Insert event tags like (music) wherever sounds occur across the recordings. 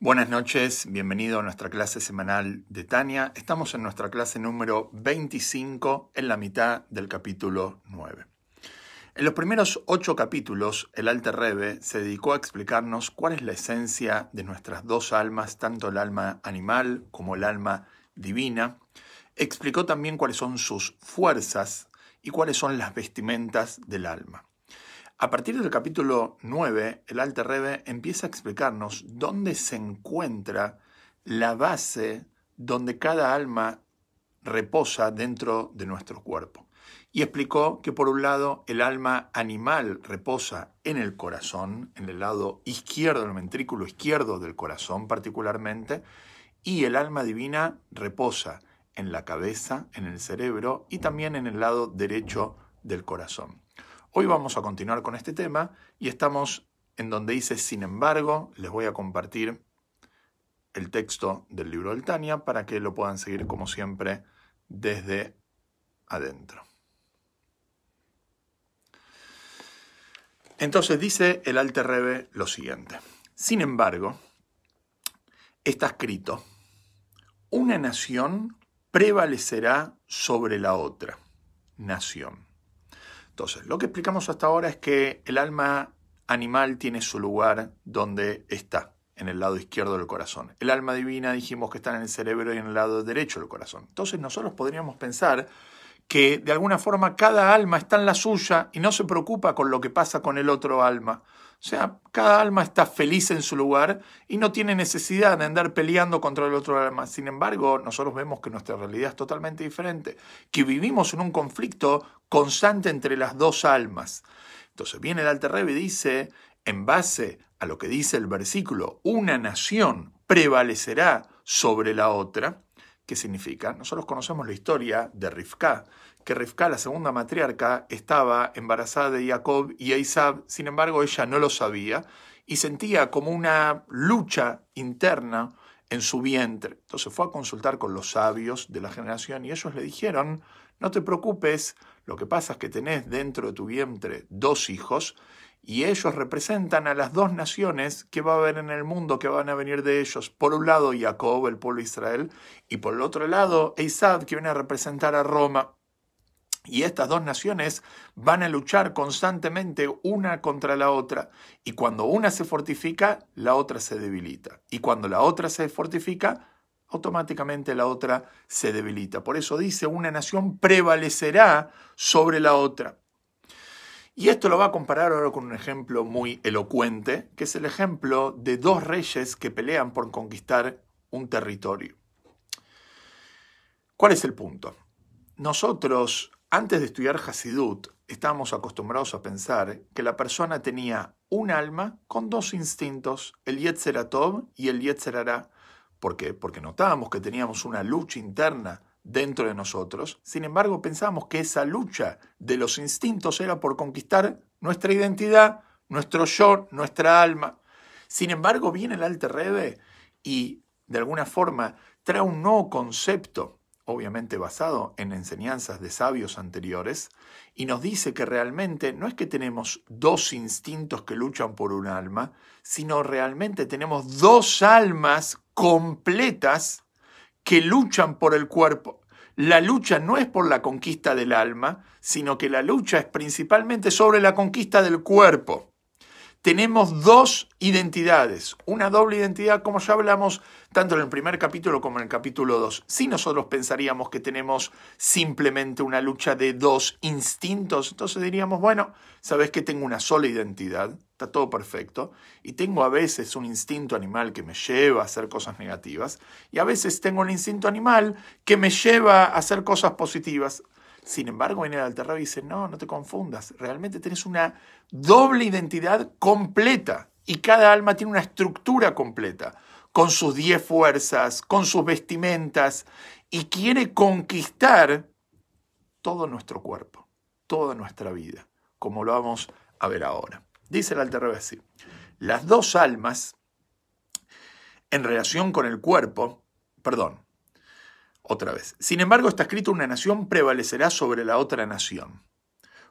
Buenas noches, bienvenido a nuestra clase semanal de Tania. Estamos en nuestra clase número 25, en la mitad del capítulo 9. En los primeros ocho capítulos, el Alter Rebbe se dedicó a explicarnos cuál es la esencia de nuestras dos almas, tanto el alma animal como el alma divina. Explicó también cuáles son sus fuerzas y cuáles son las vestimentas del alma. A partir del capítulo 9, el Alter Rebbe empieza a explicarnos dónde se encuentra la base donde cada alma reposa dentro de nuestro cuerpo. Y explicó que por un lado el alma animal reposa en el corazón, en el lado izquierdo, en el ventrículo izquierdo del corazón particularmente, y el alma divina reposa en la cabeza, en el cerebro y también en el lado derecho del corazón. Hoy vamos a continuar con este tema y estamos en donde dice, sin embargo, les voy a compartir el texto del libro del Tania para que lo puedan seguir como siempre desde adentro. Entonces dice el Alter Rebbe lo siguiente. Sin embargo, está escrito, una nación prevalecerá sobre la otra nación. Entonces, lo que explicamos hasta ahora es que el alma animal tiene su lugar donde está, en el lado izquierdo del corazón. El alma divina dijimos que está en el cerebro y en el lado derecho del corazón. Entonces nosotros podríamos pensar que de alguna forma cada alma está en la suya y no se preocupa con lo que pasa con el otro alma. O sea, cada alma está feliz en su lugar y no tiene necesidad de andar peleando contra el otro alma. Sin embargo, nosotros vemos que nuestra realidad es totalmente diferente, que vivimos en un conflicto constante entre las dos almas. Entonces viene el Alter Rebbe y dice, en base a lo que dice el versículo, una nación prevalecerá sobre la otra. ¿Qué significa? Nosotros conocemos la historia de Rifka, que Rivka, la segunda matriarca, estaba embarazada de Jacob y Esav, sin embargo ella no lo sabía y sentía como una lucha interna en su vientre. Entonces fue a consultar con los sabios de la generación y ellos le dijeron, no te preocupes, lo que pasa es que tenés dentro de tu vientre dos hijos y ellos representan a las dos naciones que va a haber en el mundo que van a venir de ellos. Por un lado Jacob, el pueblo de Israel, y por el otro lado Esav, que viene a representar a Roma. Y estas dos naciones van a luchar constantemente una contra la otra. Y cuando una se fortifica, la otra se debilita. Y cuando la otra se fortifica, automáticamente la otra se debilita. Por eso dice, una nación prevalecerá sobre la otra. Y esto lo va a comparar ahora con un ejemplo muy elocuente, que es el ejemplo de dos reyes que pelean por conquistar un territorio. ¿Cuál es el punto? Nosotros antes de estudiar Hasidut, estábamos acostumbrados a pensar que la persona tenía un alma con dos instintos, el Yetzeratov y el Yetzerara. ¿Por qué? Porque notábamos que teníamos una lucha interna dentro de nosotros. Sin embargo, pensábamos que esa lucha de los instintos era por conquistar nuestra identidad, nuestro yo, nuestra alma. Sin embargo, viene el Alter Rebbe y de alguna forma trae un nuevo concepto obviamente basado en enseñanzas de sabios anteriores, y nos dice que realmente no es que tenemos dos instintos que luchan por un alma, sino realmente tenemos dos almas completas que luchan por el cuerpo. La lucha no es por la conquista del alma, sino que la lucha es principalmente sobre la conquista del cuerpo tenemos dos identidades, una doble identidad, como ya hablamos tanto en el primer capítulo como en el capítulo 2. Si nosotros pensaríamos que tenemos simplemente una lucha de dos instintos, entonces diríamos, bueno, sabes que tengo una sola identidad, está todo perfecto, y tengo a veces un instinto animal que me lleva a hacer cosas negativas, y a veces tengo un instinto animal que me lleva a hacer cosas positivas. Sin embargo, viene el Alterrado y dice, no, no te confundas, realmente tienes una doble identidad completa y cada alma tiene una estructura completa, con sus diez fuerzas, con sus vestimentas, y quiere conquistar todo nuestro cuerpo, toda nuestra vida, como lo vamos a ver ahora. Dice el Alterrado así, las dos almas en relación con el cuerpo, perdón, otra vez. Sin embargo, está escrito una nación prevalecerá sobre la otra nación.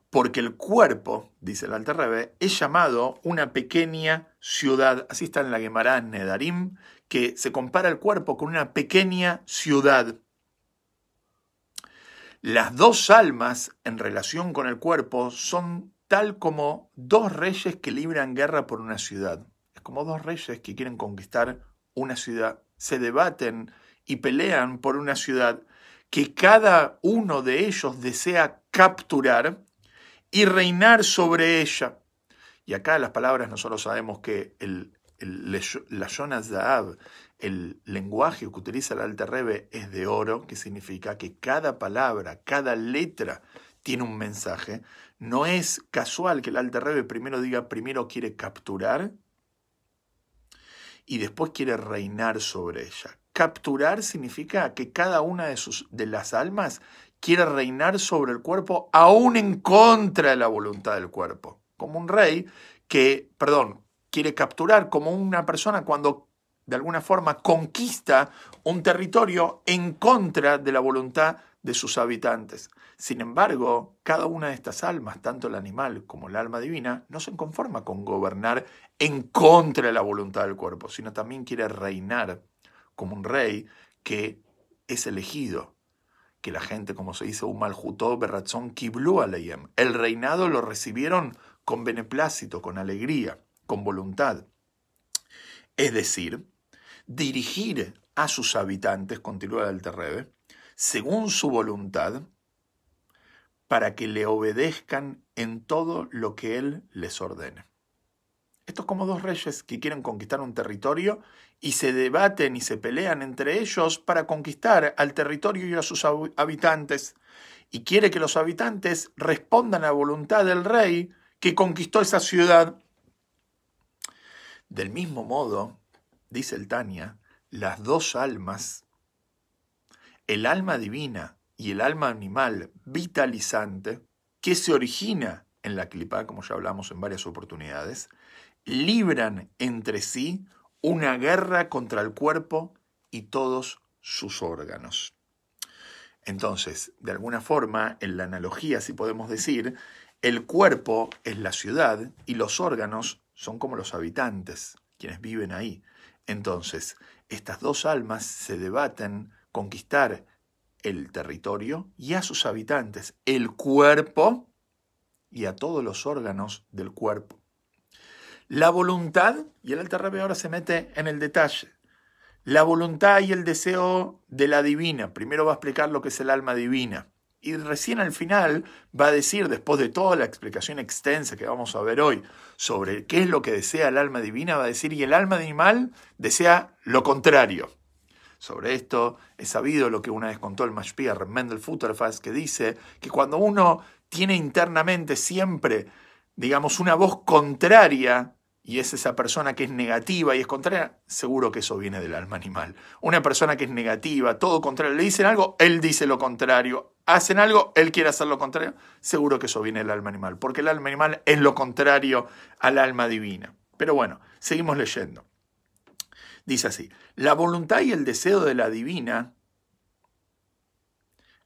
porque el cuerpo, dice el Alter es llamado una pequeña ciudad. Así está en la Gemara Nedarim, que se compara el cuerpo con una pequeña ciudad. Las dos almas en relación con el cuerpo son tal como dos reyes que libran guerra por una ciudad. Es como dos reyes que quieren conquistar una ciudad. Se debaten y pelean por una ciudad que cada uno de ellos desea capturar y reinar sobre ella. Y acá las palabras nosotros sabemos que el, la Jonas Zahav, el lenguaje que utiliza el Alter Rebbe es de oro, que significa que cada palabra, cada letra tiene un mensaje. No es casual que el Alter Rebbe primero diga, primero quiere capturar y después quiere reinar sobre ella. Capturar significa que cada una de, sus, de las almas quiere reinar sobre el cuerpo aún en contra de la voluntad del cuerpo. Como un rey que, perdón, quiere capturar, como una persona cuando de alguna forma conquista un territorio en contra de la voluntad de sus habitantes. Sin embargo, cada una de estas almas, tanto el animal como el alma divina, no se conforma con gobernar en contra de la voluntad del cuerpo, sino también quiere reinar como un rey que es elegido, que la gente, como se dice, Umalhutó Berrazón Kiblu Aleyem. El reinado lo recibieron con beneplácito, con alegría, con voluntad. Es decir, dirigir a sus habitantes, continúa el Terrebe, según su voluntad, para que le obedezcan en todo lo que él les ordene. Esto es como dos reyes que quieren conquistar un territorio y se debaten y se pelean entre ellos para conquistar al territorio y a sus habitantes. Y quiere que los habitantes respondan a la voluntad del rey que conquistó esa ciudad. Del mismo modo, dice el Tania, las dos almas, el alma divina y el alma animal vitalizante, que se origina en la clipa, como ya hablamos en varias oportunidades, libran entre sí una guerra contra el cuerpo y todos sus órganos. Entonces, de alguna forma, en la analogía, si podemos decir, el cuerpo es la ciudad y los órganos son como los habitantes, quienes viven ahí. Entonces, estas dos almas se debaten conquistar el territorio y a sus habitantes, el cuerpo y a todos los órganos del cuerpo. La voluntad, y el Alter ahora se mete en el detalle, la voluntad y el deseo de la divina. Primero va a explicar lo que es el alma divina. Y recién al final va a decir, después de toda la explicación extensa que vamos a ver hoy sobre qué es lo que desea el alma divina, va a decir, y el alma animal desea lo contrario. Sobre esto he sabido lo que una vez contó el Mashpier Mendel Futterfass, que dice que cuando uno tiene internamente siempre digamos, una voz contraria, y es esa persona que es negativa y es contraria, seguro que eso viene del alma animal. Una persona que es negativa, todo contrario, le dicen algo, él dice lo contrario. Hacen algo, él quiere hacer lo contrario, seguro que eso viene del alma animal, porque el alma animal es lo contrario al alma divina. Pero bueno, seguimos leyendo. Dice así, la voluntad y el deseo de la divina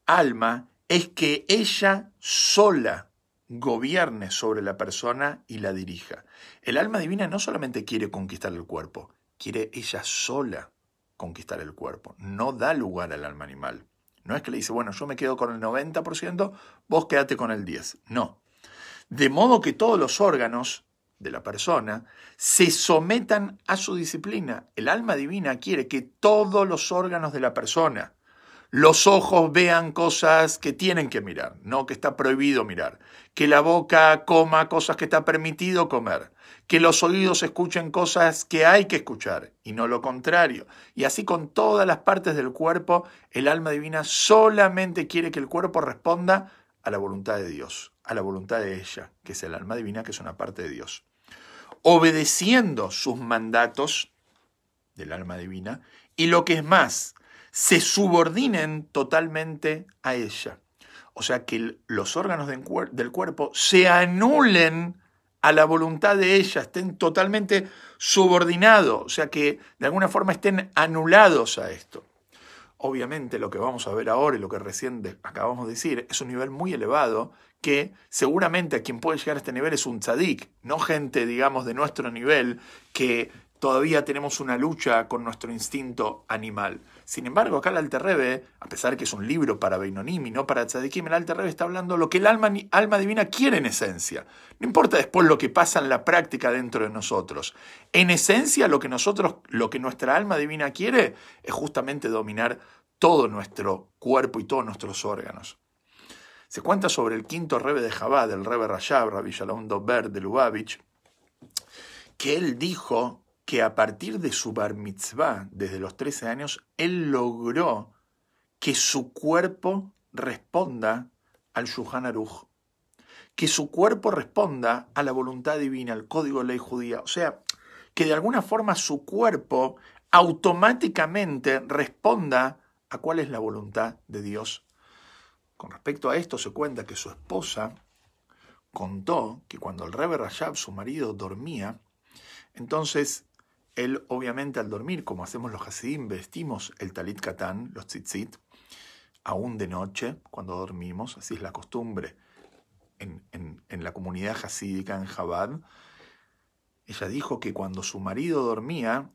alma es que ella sola gobierne sobre la persona y la dirija. El alma divina no solamente quiere conquistar el cuerpo, quiere ella sola conquistar el cuerpo. No da lugar al alma animal. No es que le dice, bueno, yo me quedo con el 90%, vos quédate con el 10%. No. De modo que todos los órganos de la persona se sometan a su disciplina. El alma divina quiere que todos los órganos de la persona, los ojos vean cosas que tienen que mirar, no que está prohibido mirar, que la boca coma cosas que está permitido comer, que los oídos escuchen cosas que hay que escuchar y no lo contrario. Y así con todas las partes del cuerpo, el alma divina solamente quiere que el cuerpo responda a la voluntad de Dios, a la voluntad de ella, que es el alma divina, que es una parte de Dios. Obedeciendo sus mandatos del alma divina y lo que es más, se subordinen totalmente a ella. O sea, que los órganos del cuerpo se anulen a la voluntad de ella, estén totalmente subordinados, o sea, que de alguna forma estén anulados a esto. Obviamente lo que vamos a ver ahora y lo que recién acabamos de decir es un nivel muy elevado que seguramente a quien puede llegar a este nivel es un tzadik, no gente, digamos, de nuestro nivel que todavía tenemos una lucha con nuestro instinto animal. Sin embargo, acá el Alter a pesar de que es un libro para Beinonim y no para Tzadikim, el Alter está hablando lo que el alma, alma divina quiere en esencia. No importa después lo que pasa en la práctica dentro de nosotros. En esencia, lo que nosotros, lo que nuestra alma divina quiere es justamente dominar todo nuestro cuerpo y todos nuestros órganos. Se cuenta sobre el quinto rebe de Jabá, del rebe Rashab, Rabbi Shalom de Lubavitch, que él dijo que a partir de su bar mitzvah, desde los 13 años, él logró que su cuerpo responda al Shuhan Aruch, que su cuerpo responda a la voluntad divina, al código de ley judía. O sea, que de alguna forma su cuerpo automáticamente responda a cuál es la voluntad de Dios. Con respecto a esto se cuenta que su esposa contó que cuando el Rebbe Rashab, su marido, dormía, entonces él, obviamente, al dormir, como hacemos los Hasidim, vestimos el talit katán, los tzitzit, aún de noche, cuando dormimos, así es la costumbre en, la comunidad hasídica en Jabad. Ella dijo que cuando su marido dormía,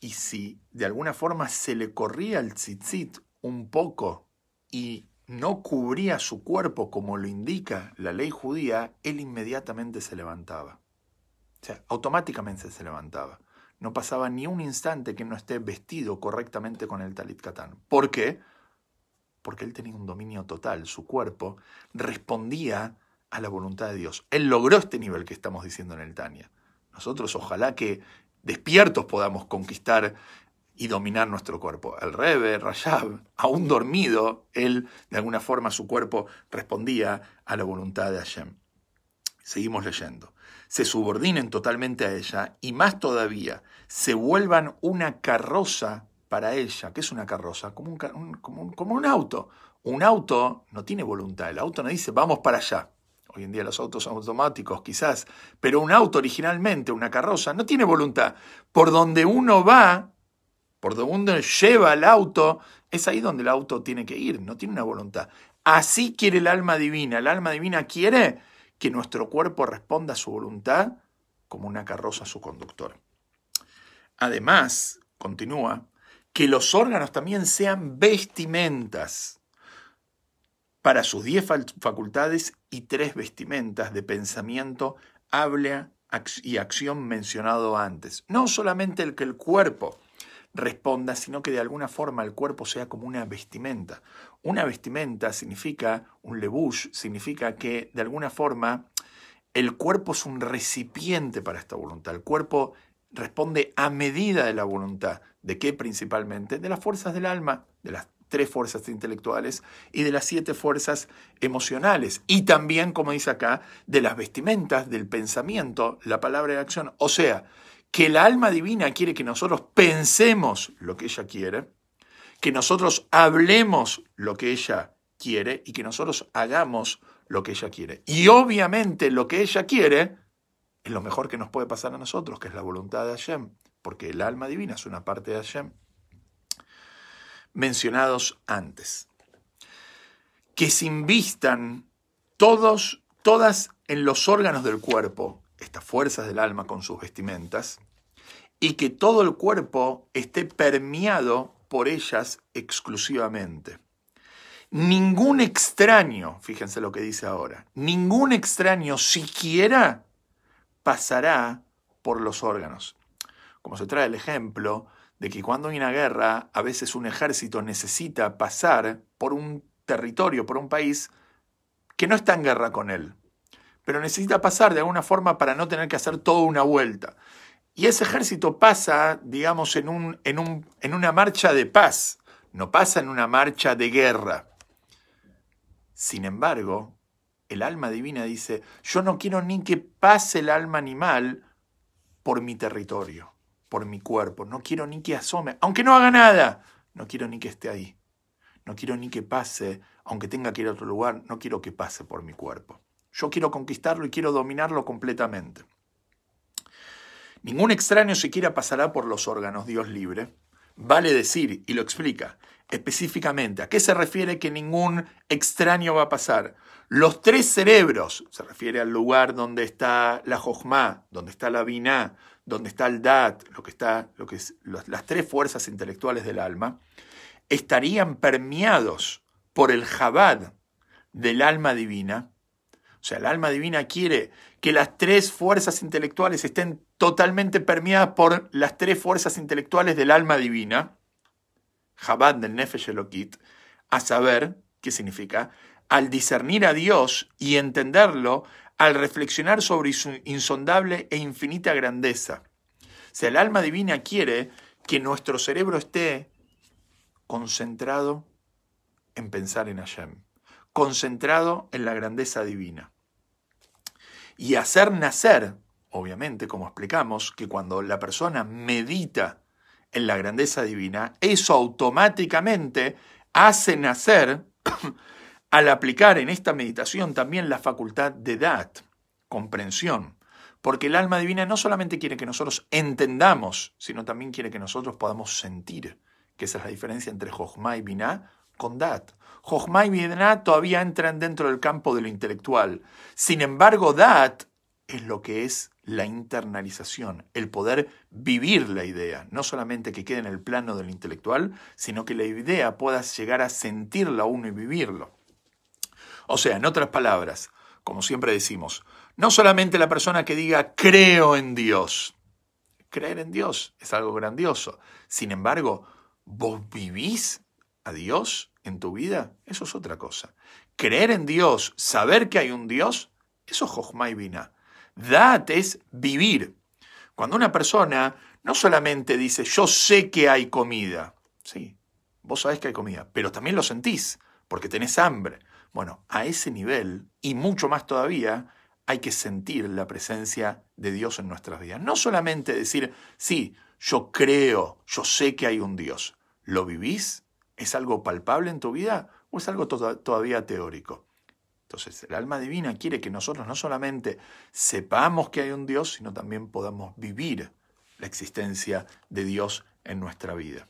y si de alguna forma se le corría el tzitzit un poco y no cubría su cuerpo como lo indica la ley judía, él inmediatamente se levantaba. O sea, automáticamente se levantaba. No pasaba ni un instante que no esté vestido correctamente con el talit katán. ¿Por qué? Porque él tenía un dominio total. Su cuerpo respondía a la voluntad de Dios. Él logró este nivel que estamos diciendo en el Tania. Nosotros ojalá que despiertos podamos conquistar y dominar nuestro cuerpo. El Rebe, Rashab, aún dormido, él de alguna forma su cuerpo respondía a la voluntad de Hashem. Seguimos leyendo se subordinen totalmente a ella y más todavía, se vuelvan una carroza para ella. ¿Qué es una carroza? Como un, como, un, auto. Un auto no tiene voluntad, el auto no dice vamos para allá. Hoy en día los autos son automáticos quizás, pero un auto originalmente, una carroza, no tiene voluntad. Por donde uno va, por donde uno lleva el auto, es ahí donde el auto tiene que ir, no tiene una voluntad. Así quiere el alma divina. El alma divina quiere que nuestro cuerpo responda a su voluntad como una carroza a su conductor. Además, continúa, que los órganos también sean vestimentas para sus diez facultades y tres vestimentas de pensamiento, habla y acción mencionado antes. No solamente el que el cuerpo responda, sino que de alguna forma el cuerpo sea como una vestimenta. Una vestimenta significa, un lebush, significa que de alguna forma el cuerpo es un recipiente para esta voluntad. El cuerpo responde a medida de la voluntad. ¿De qué principalmente? De las fuerzas del alma, de las tres fuerzas intelectuales y de las siete fuerzas emocionales. Y también, como dice acá, de las vestimentas, del pensamiento, la palabra de acción. O sea, que la alma divina quiere que nosotros pensemos lo que ella quiere, que nosotros hablemos lo que ella quiere y que nosotros hagamos lo que ella quiere. Y obviamente lo que ella quiere es lo mejor que nos puede pasar a nosotros, que es la voluntad de Hashem, porque el alma divina es una parte de Hashem. Mencionados antes. Que se invistan todos, todas en los órganos del cuerpo, estas fuerzas del alma con sus vestimentas, y que todo el cuerpo esté permeado por ellas exclusivamente. Ningún extraño, fíjense lo que dice ahora, ningún extraño siquiera pasará por los órganos. Como se trae el ejemplo de que cuando hay una guerra, a veces un ejército necesita pasar por un territorio, por un país que no está en guerra con él pero necesita pasar de alguna forma para no tener que hacer toda una vuelta. Y ese ejército pasa, digamos, en, un, en, un, en una marcha de paz, no pasa en una marcha de guerra. Sin embargo, el alma divina dice, yo no quiero ni que pase el alma animal por mi territorio, por mi cuerpo, no quiero ni que asome, aunque no haga nada, no quiero ni que esté ahí, no quiero ni que pase, aunque tenga que ir a otro lugar, no quiero que pase por mi cuerpo. Yo quiero conquistarlo y quiero dominarlo completamente. Ningún extraño siquiera pasará por los órganos, Dios libre. Vale decir, y lo explica, específicamente. ¿A qué se refiere que ningún extraño va a pasar? Los tres cerebros, se refiere al lugar donde está la Jochma, donde está la Binah, donde está el Dat, lo que está, lo que las tres fuerzas intelectuales del alma, estarían permeados por el Jabad del alma divina. O sea, el alma divina quiere que las tres fuerzas intelectuales estén totalmente permeadas por las tres fuerzas intelectuales del alma divina. Jabad del Nefesh Elokit, a saber, ¿qué significa? Al discernir a Dios y entenderlo, al reflexionar sobre su insondable e infinita grandeza. O sea, el alma divina quiere que nuestro cerebro esté concentrado en pensar en Hashem, concentrado en la grandeza divina. Y hacer nacer, obviamente, como explicamos, que cuando la persona medita en la grandeza divina, eso automáticamente hace nacer, (coughs) al aplicar en esta meditación también la facultad de dat, comprensión. Porque el alma divina no solamente quiere que nosotros entendamos, sino también quiere que nosotros podamos sentir, que esa es la diferencia entre Jochma y Binah con Dat. Jochma y Binah todavía entran dentro del campo de lo intelectual. Sin embargo, Dat es lo que es la internalización, el poder vivir la idea, no solamente que quede en el plano del intelectual, sino que la idea pueda llegar a sentirla uno y vivirlo. O sea, en otras palabras, como siempre decimos, no solamente la persona que diga creo en Dios, creer en Dios es algo grandioso, sin embargo, ¿vos vivís a Dios en tu vida? Eso es otra cosa. Creer en Dios, saber que hay un Dios, eso es Jochma y Vina. Dat es vivir. Cuando una persona no solamente dice, yo sé que hay comida, sí, vos sabés que hay comida, pero también lo sentís, porque tenés hambre. Bueno, a ese nivel, y mucho más todavía, hay que sentir la presencia de Dios en nuestras vidas. No solamente decir, sí, yo creo, yo sé que hay un Dios. ¿Lo vivís? ¿Es algo palpable en tu vida o es algo todavía teórico? Entonces, el alma divina quiere que nosotros no solamente sepamos que hay un Dios, sino también podamos vivir la existencia de Dios en nuestra vida.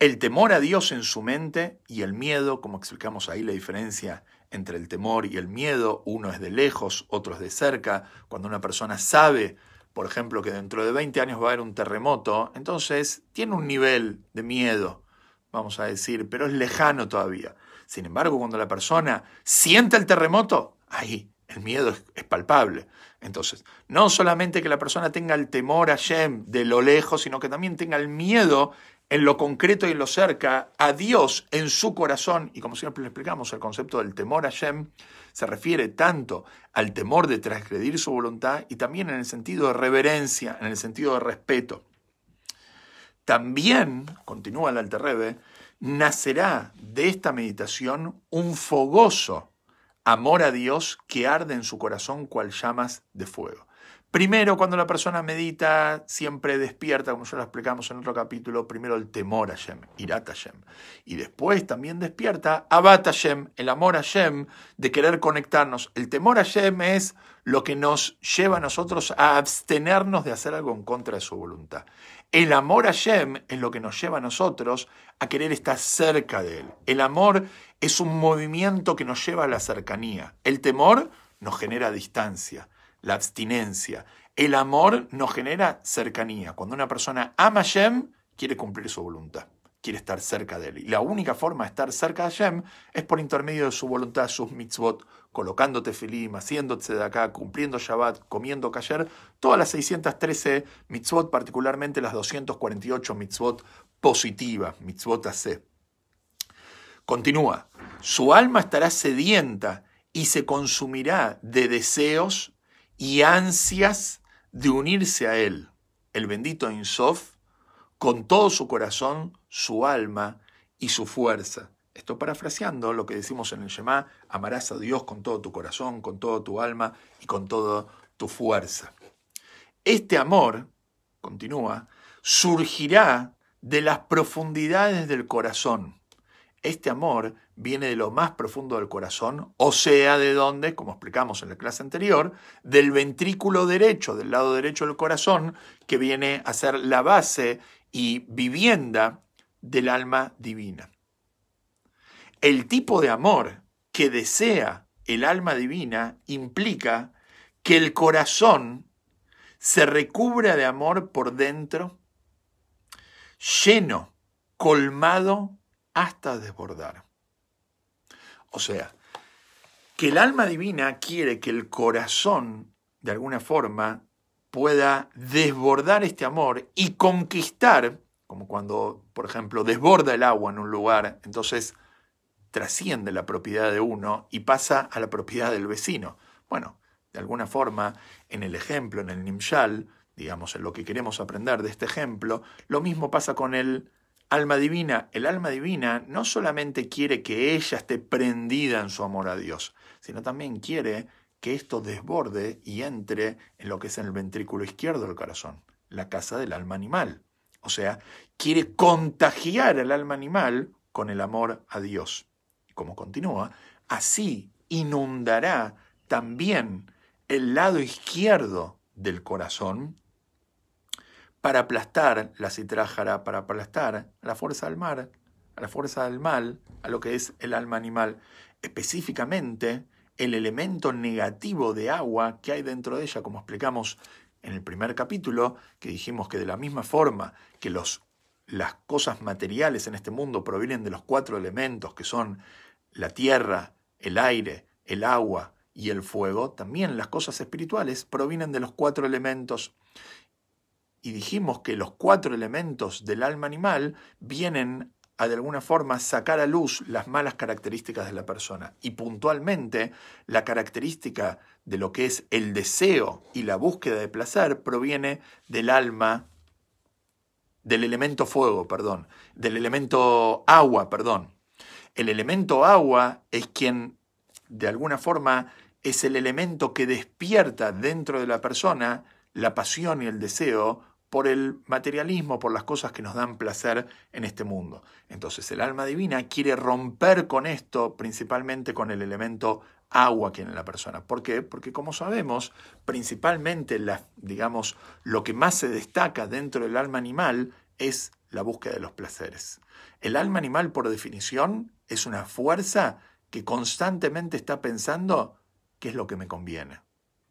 El temor a Dios en su mente y el miedo, como explicamos ahí la diferencia entre el temor y el miedo, uno es de lejos, otro es de cerca. Cuando una persona sabe, por ejemplo, que dentro de 20 años va a haber un terremoto, entonces tiene un nivel de miedo, vamos a decir, pero es lejano todavía. Sin embargo, cuando la persona siente el terremoto, ahí el miedo es, palpable. Entonces, no solamente que la persona tenga el temor a Shem de lo lejos, sino que también tenga el miedo en lo concreto y en lo cerca, a Dios en su corazón. Y como siempre le explicamos, el concepto del temor a Shem se refiere tanto al temor de transgredir su voluntad y también en el sentido de reverencia, en el sentido de respeto. También, continúa el Alterrebe, nacerá de esta meditación un fogoso amor a Dios que arde en su corazón cual llamas de fuego. Primero, cuando la persona medita, siempre despierta, como ya lo explicamos en otro capítulo, primero el temor a Shem, Irat Hashem. Y después también despierta Abat Hashem, el amor a Shem, de querer conectarnos. El temor a Shem es lo que nos lleva a nosotros a abstenernos de hacer algo en contra de su voluntad. El amor a Shem es lo que nos lleva a nosotros a querer estar cerca de Él. El amor es un movimiento que nos lleva a la cercanía. El temor nos genera distancia la abstinencia. El amor nos genera cercanía. Cuando una persona ama a Shem, quiere cumplir su voluntad, quiere estar cerca de él. Y la única forma de estar cerca de Shem es por intermedio de su voluntad, sus mitzvot, colocándote filim, haciéndote de acá, cumpliendo Shabbat, comiendo kasher, todas las 613 mitzvot, particularmente las 248 mitzvot positivas, mitzvot AC. Continúa, su alma estará sedienta y se consumirá de deseos y ansias de unirse a Él, el bendito Insof, con todo su corazón, su alma y su fuerza. Esto parafraseando lo que decimos en el Shema, amarás a Dios con todo tu corazón, con toda tu alma y con toda tu fuerza. Este amor, continúa, surgirá de las profundidades del corazón. Este amor viene de lo más profundo del corazón, o sea, de donde, como explicamos en la clase anterior, del ventrículo derecho, del lado derecho del corazón, que viene a ser la base y vivienda del alma divina. El tipo de amor que desea el alma divina implica que el corazón se recubra de amor por dentro, lleno, colmado hasta desbordar. O sea, que el alma divina quiere que el corazón, de alguna forma, pueda desbordar este amor y conquistar, como cuando, por ejemplo, desborda el agua en un lugar, entonces trasciende la propiedad de uno y pasa a la propiedad del vecino. Bueno, de alguna forma, en el ejemplo, en el Nimshal, digamos, en lo que queremos aprender de este ejemplo, lo mismo pasa con el alma divina. El alma divina no solamente quiere que ella esté prendida en su amor a Dios, sino también quiere que esto desborde y entre en lo que es en el ventrículo izquierdo del corazón, la casa del alma animal. O sea, quiere contagiar al alma animal con el amor a Dios. Como continúa, así inundará también el lado izquierdo del corazón para aplastar la citrájara, para aplastar la fuerza del mar, a la fuerza del mal, a lo que es el alma animal. Específicamente, el elemento negativo de agua que hay dentro de ella, como explicamos en el primer capítulo, que dijimos que de la misma forma que los, las cosas materiales en este mundo provienen de los cuatro elementos que son la tierra, el aire, el agua y el fuego, también las cosas espirituales provienen de los cuatro elementos. Y dijimos que los cuatro elementos del alma animal vienen a de alguna forma sacar a luz las malas características de la persona. Y puntualmente, la característica de lo que es el deseo y la búsqueda de placer proviene del alma, del elemento fuego, perdón, del elemento agua, perdón. El elemento agua es quien, de alguna forma, es el elemento que despierta dentro de la persona la pasión y el deseo por el materialismo, por las cosas que nos dan placer en este mundo. Entonces el alma divina quiere romper con esto, principalmente con el elemento agua que en la persona. ¿Por qué? Porque como sabemos, principalmente la, digamos, lo que más se destaca dentro del alma animal es la búsqueda de los placeres. El alma animal, por definición, es una fuerza que constantemente está pensando qué es lo que me conviene.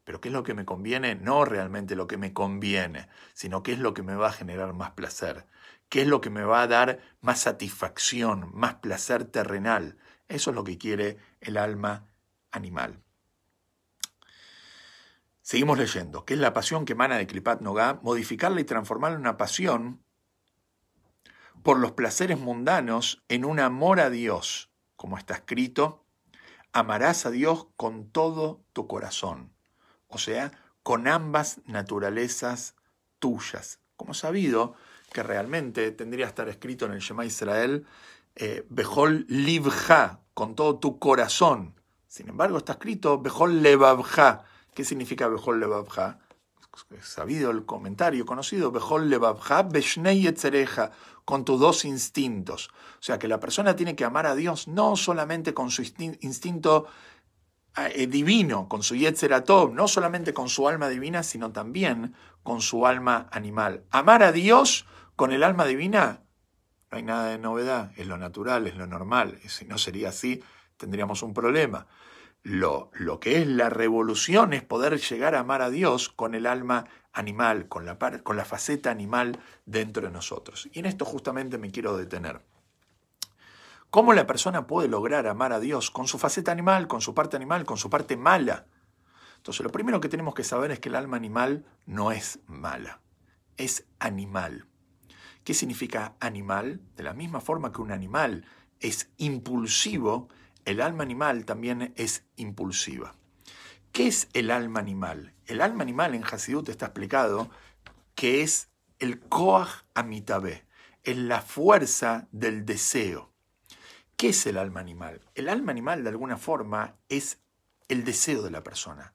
Pero ¿qué es lo que me conviene? No realmente lo que me conviene, sino qué es lo que me va a generar más placer, qué es lo que me va a dar más satisfacción, más placer terrenal. Eso es lo que quiere el alma animal. Seguimos leyendo. ¿Qué es la pasión que emana de Kripat Noga? Modificarla y transformarla en una pasión por los placeres mundanos en un amor a Dios, como está escrito, amarás a Dios con todo tu corazón o sea, con ambas naturalezas tuyas. Como sabido que realmente tendría que estar escrito en el Shema Israel, eh, Behol Livja, con todo tu corazón. Sin embargo, está escrito Behol Levavja. ¿Qué significa Behol Levavja? Sabido el comentario conocido, Behol Levavja, Beshnei Etzereja, con tus dos instintos. O sea que la persona tiene que amar a Dios no solamente con su instinto divino, con su Yetzeratov, no solamente con su alma divina, sino también con su alma animal. Amar a Dios con el alma divina, no hay nada de novedad, es lo natural, es lo normal. Si no sería así, tendríamos un problema. Lo, lo que es la revolución es poder llegar a amar a Dios con el alma animal, con la, con la faceta animal dentro de nosotros. Y en esto justamente me quiero detener. ¿Cómo la persona puede lograr amar a Dios con su faceta animal, con su parte animal, con su parte mala? Entonces, lo primero que tenemos que saber es que el alma animal no es mala, es animal. ¿Qué significa animal? De la misma forma que un animal es impulsivo, el alma animal también es impulsiva. ¿Qué es el alma animal? El alma animal en Hasidut está explicado que es el Koach Amitabe, es la fuerza del deseo. ¿Qué es el alma animal? El alma animal, de alguna forma, es el deseo de la persona.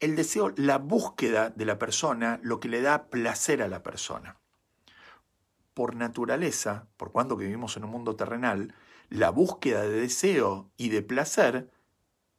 El deseo, la búsqueda de la persona, lo que le da placer a la persona. Por naturaleza, por cuanto vivimos en un mundo terrenal, la búsqueda de deseo y de placer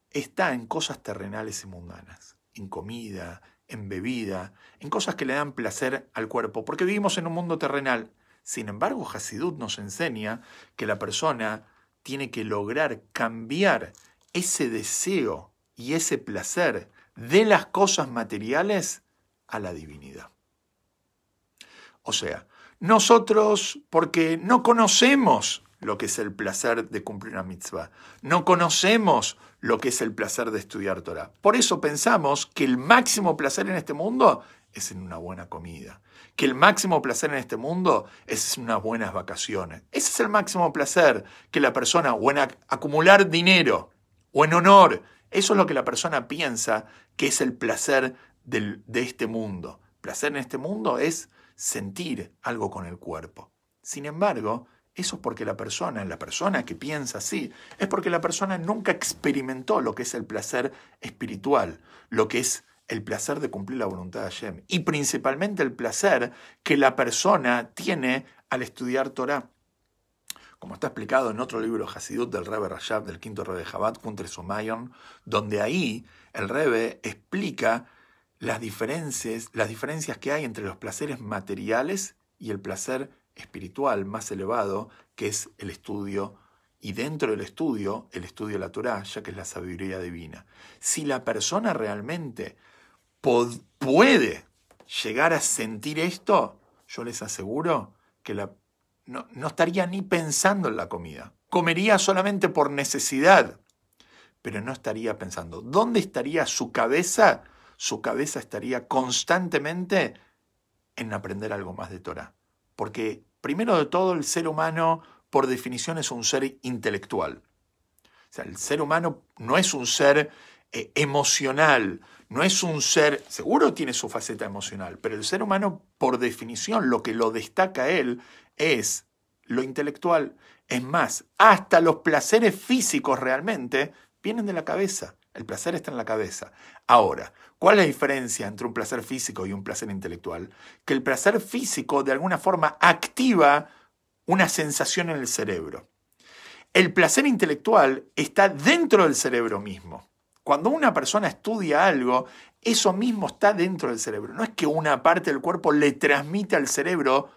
está en cosas terrenales y mundanas, en comida, en bebida, en cosas que le dan placer al cuerpo, porque vivimos en un mundo terrenal. Sin embargo, Hasidut nos enseña que la persona tiene que lograr cambiar ese deseo y ese placer de las cosas materiales a la divinidad. O sea, nosotros, porque no conocemos lo que es el placer de cumplir una mitzvah, no conocemos lo que es el placer de estudiar Torah. Por eso pensamos que el máximo placer en este mundo es en una buena comida, que el máximo placer en este mundo es en unas buenas vacaciones. Ese es el máximo placer que la persona, o en acumular dinero, o en honor. Eso es lo que la persona piensa que es el placer de este mundo. Placer en este mundo es sentir algo con el cuerpo. Sin embargo, eso es porque la persona, la persona que piensa así, es porque la persona nunca experimentó lo que es el placer espiritual, lo que es el placer de cumplir la voluntad de Hashem y principalmente el placer que la persona tiene al estudiar Torah. Como está explicado en otro libro Hasidut del Rebbe Rashab, del quinto Rebbe Jabat, Kuntre Somayon, donde ahí el Rebbe explica las diferencias, las diferencias que hay entre los placeres materiales y el placer espiritual más elevado, que es el estudio, y dentro del estudio, el estudio de la Torah, ya que es la sabiduría divina. Si la persona realmente puede llegar a sentir esto, yo les aseguro que la, no, no estaría ni pensando en la comida. Comería solamente por necesidad, pero no estaría pensando. ¿Dónde estaría su cabeza? Su cabeza estaría constantemente en aprender algo más de Torah. Porque, primero de todo, el ser humano, por definición, es un ser intelectual. O sea, el ser humano no es un ser eh, emocional, no es un ser, seguro tiene su faceta emocional, pero el ser humano, por definición, lo que lo destaca a él es lo intelectual. Es más, hasta los placeres físicos realmente vienen de la cabeza. El placer está en la cabeza. Ahora, ¿cuál es la diferencia entre un placer físico y un placer intelectual? Que el placer físico de alguna forma activa una sensación en el cerebro. El placer intelectual está dentro del cerebro mismo. Cuando una persona estudia algo, eso mismo está dentro del cerebro. No es que una parte del cuerpo le transmite al cerebro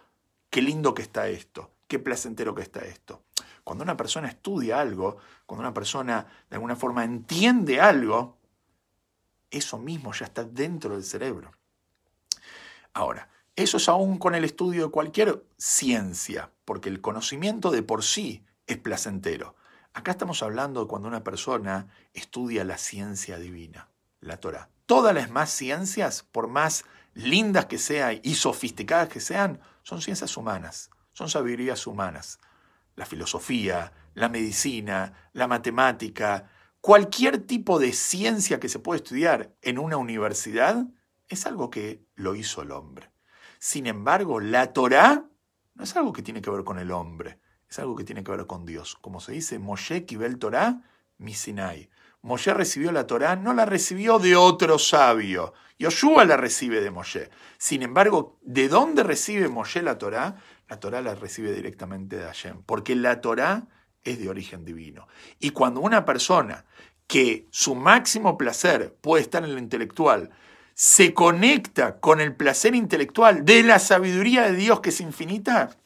qué lindo que está esto, qué placentero que está esto. Cuando una persona estudia algo, cuando una persona de alguna forma entiende algo, eso mismo ya está dentro del cerebro. Ahora, eso es aún con el estudio de cualquier ciencia, porque el conocimiento de por sí es placentero. Acá estamos hablando de cuando una persona estudia la ciencia divina, la Torah. Todas las más ciencias, por más lindas que sean y sofisticadas que sean, son ciencias humanas, son sabidurías humanas. La filosofía, la medicina, la matemática, cualquier tipo de ciencia que se puede estudiar en una universidad es algo que lo hizo el hombre. Sin embargo, la Torah no es algo que tiene que ver con el hombre es algo que tiene que ver con Dios. Como se dice, Moshe Kibel Torah, Misinai. Moshe recibió la Torah, no la recibió de otro sabio. Yoshua la recibe de Moshe. Sin embargo, ¿de dónde recibe Moshe la Torah? La Torah la recibe directamente de Hashem, porque la Torah es de origen divino. Y cuando una persona que su máximo placer puede estar en lo intelectual, se conecta con el placer intelectual de la sabiduría de Dios que es infinita,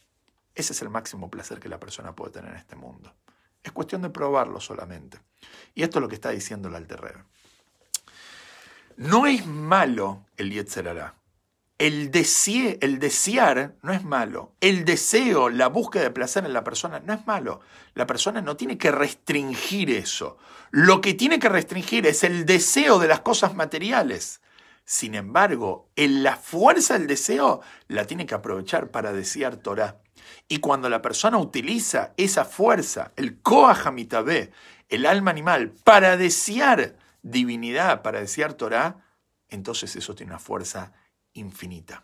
ese es el máximo placer que la persona puede tener en este mundo. Es cuestión de probarlo solamente. Y esto es lo que está diciendo el Alterrebe. No es malo el Yetzerará. El, el desear no es malo. El deseo, la búsqueda de placer en la persona no es malo. La persona no tiene que restringir eso. Lo que tiene que restringir es el deseo de las cosas materiales. Sin embargo, en la fuerza del deseo la tiene que aprovechar para desear Torah. Y cuando la persona utiliza esa fuerza, el Koahamitabe, el alma animal, para desear divinidad, para desear Torah, entonces eso tiene una fuerza infinita.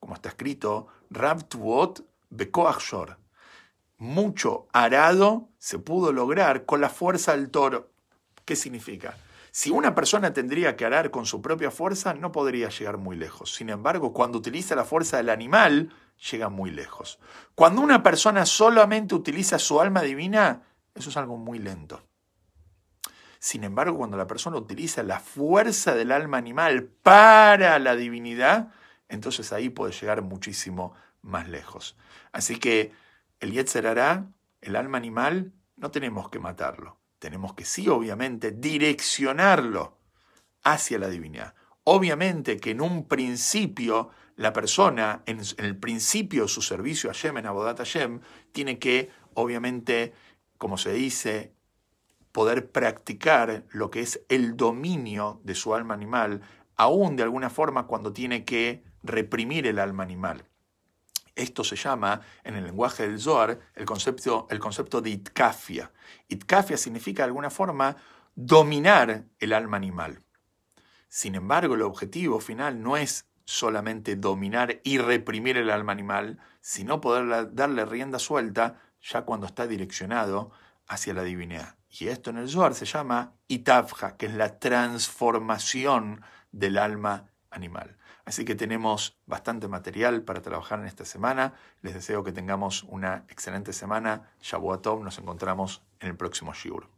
Como está escrito, Rav Tuot Bekoachor. Mucho arado se pudo lograr con la fuerza del toro. ¿Qué significa? Si una persona tendría que arar con su propia fuerza, no podría llegar muy lejos. Sin embargo, cuando utiliza la fuerza del animal, llega muy lejos. Cuando una persona solamente utiliza su alma divina, eso es algo muy lento. Sin embargo, cuando la persona utiliza la fuerza del alma animal para la divinidad, entonces ahí puede llegar muchísimo más lejos. Así que el Yetzer hará, el alma animal, no tenemos que matarlo. Tenemos que sí, obviamente, direccionarlo hacia la divinidad. Obviamente que en un principio la persona, en, el principio de su servicio a Hashem, en Abodat Hashem, tiene que, obviamente, como se dice, poder practicar lo que es el dominio de su alma animal, aún de alguna forma cuando tiene que reprimir el alma animal. Esto se llama, en el lenguaje del Zohar, el concepto, el concepto de itkafia. Itkafia significa de alguna forma dominar el alma animal. Sin embargo, el objetivo final no es solamente dominar y reprimir el alma animal, sino poder darle rienda suelta ya cuando está direccionado hacia la divinidad. Y esto en el Zohar se llama itavja, que es la transformación del alma animal. Así que tenemos bastante material para trabajar en esta semana. Les deseo que tengamos una excelente semana. Shabuatov, nos encontramos en el próximo Shiur.